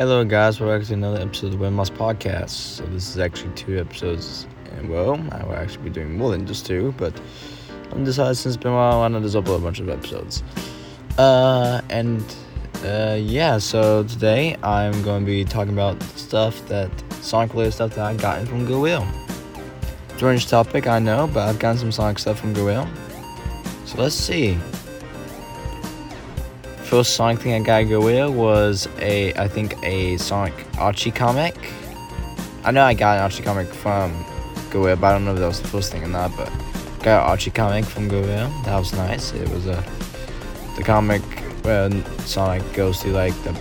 Hello, guys. Welcome to another episode of the Windmouse Podcast. So, this is actually two episodes. And, well, I will actually be doing more than just two, but I'm decided since it's been a while, why not just upload a bunch of episodes? Uh, and, uh, yeah, so today I'm going to be talking about stuff that, Sonic related stuff that I've gotten from Goodwill. Strange topic, I know, but I've gotten some Sonic stuff from Goodwill. So, let's see first Sonic thing I got Goodwill was a, I think, a Sonic Archie comic. I know I got an Archie comic from Goodwill, but I don't know if that was the first thing or not. But got an Archie comic from Goodwill. That was nice. It was a the comic where Sonic goes through like the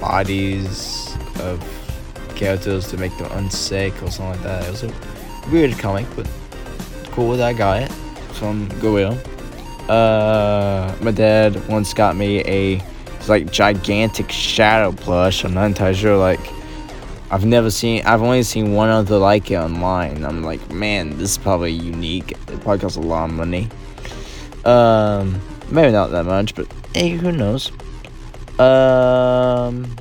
bodies of characters to make them unsick or something like that. It was a weird comic, but cool that I got it from Goodwill. Uh, my dad once got me a like gigantic shadow plush. I'm not entirely sure. Like, I've never seen. I've only seen one other like it online. I'm like, man, this is probably unique. It probably costs a lot of money. Um, maybe not that much, but hey, who knows? Um,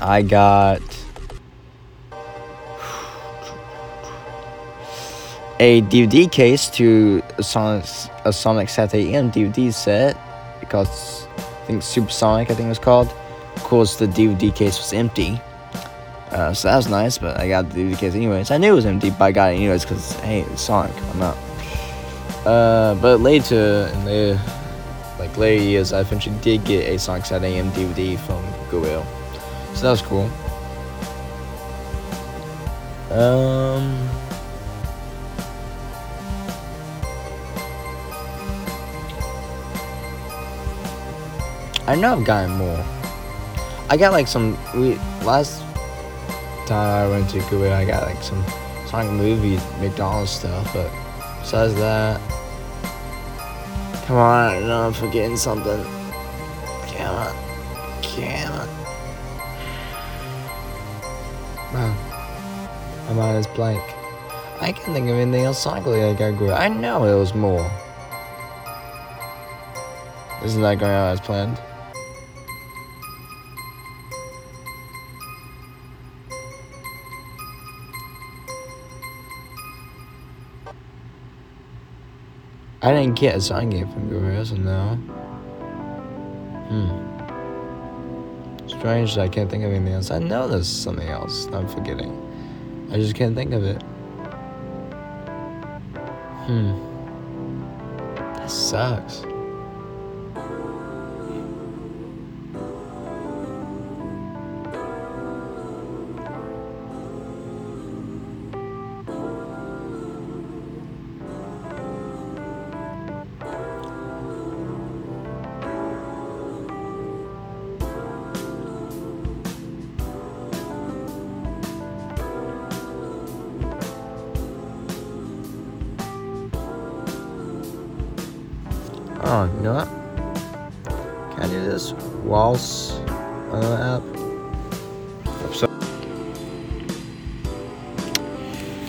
I got a DVD case to a Sonic, a Sonic Saturday AM DVD set because I think Supersonic, I think it was called. Of course, the DVD case was empty. Uh, so that was nice, but I got the DVD case anyways. I knew it was empty, but I got it anyways because, hey, it's Sonic. I'm not. Uh, but later, in the like later years, I eventually did get a Sonic Saturday AM DVD from Goodwill. So that was cool. Um. I know I've gotten more. I got like some. We last time I went to Kuwait, I got like some Sonic movie McDonald's stuff. But besides that, come on, I know I'm forgetting something. Come on, come on. Wow, my mind is blank. I can't think of anything else Sonic related I got good. I know it was more. Isn't that going out as planned? I didn't get a sign game from Goodwill, no. Hmm. Strange that I can't think of anything else. I know there's something else I'm forgetting. I just can't think of it. Hmm. That sucks. Oh, what? Can I do this on the app? So,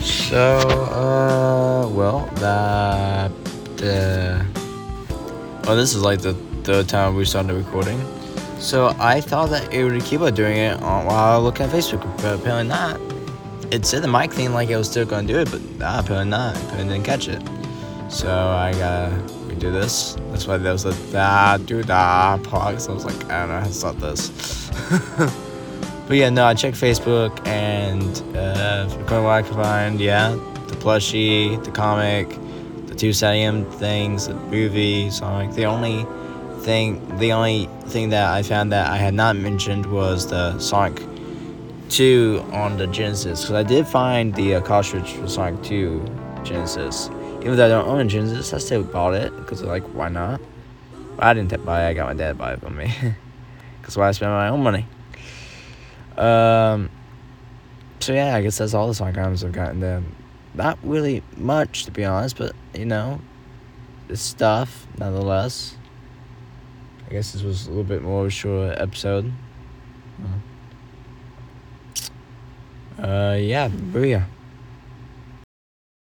so uh, well, that, uh, oh, this is like the third time we started recording. So I thought that it would keep on doing it while looking at Facebook, but apparently not. It said the mic thing like it was still gonna do it, but nah, apparently not. Apparently didn't catch it. So I gotta redo this. That's why there was a da do da part. So I was like, I don't know how to start this. but yeah, no, I checked Facebook and uh, from what I can find, yeah, the plushie, the comic, the two stadium things, the movie, Sonic. The only thing, the only thing that I found that I had not mentioned was the Sonic 2 on the Genesis. Because I did find the uh, cartridge for Sonic 2 Genesis. Even though I don't own a Genesis, I still bought it because like, why not? But I didn't buy it. I got my dad buy it for me. Because why I spend my own money. Um. So yeah, I guess that's all the song items I've gotten there. Not really much to be honest, but you know, it's stuff nonetheless. I guess this was a little bit more of a short episode. Uh, yeah, booyah.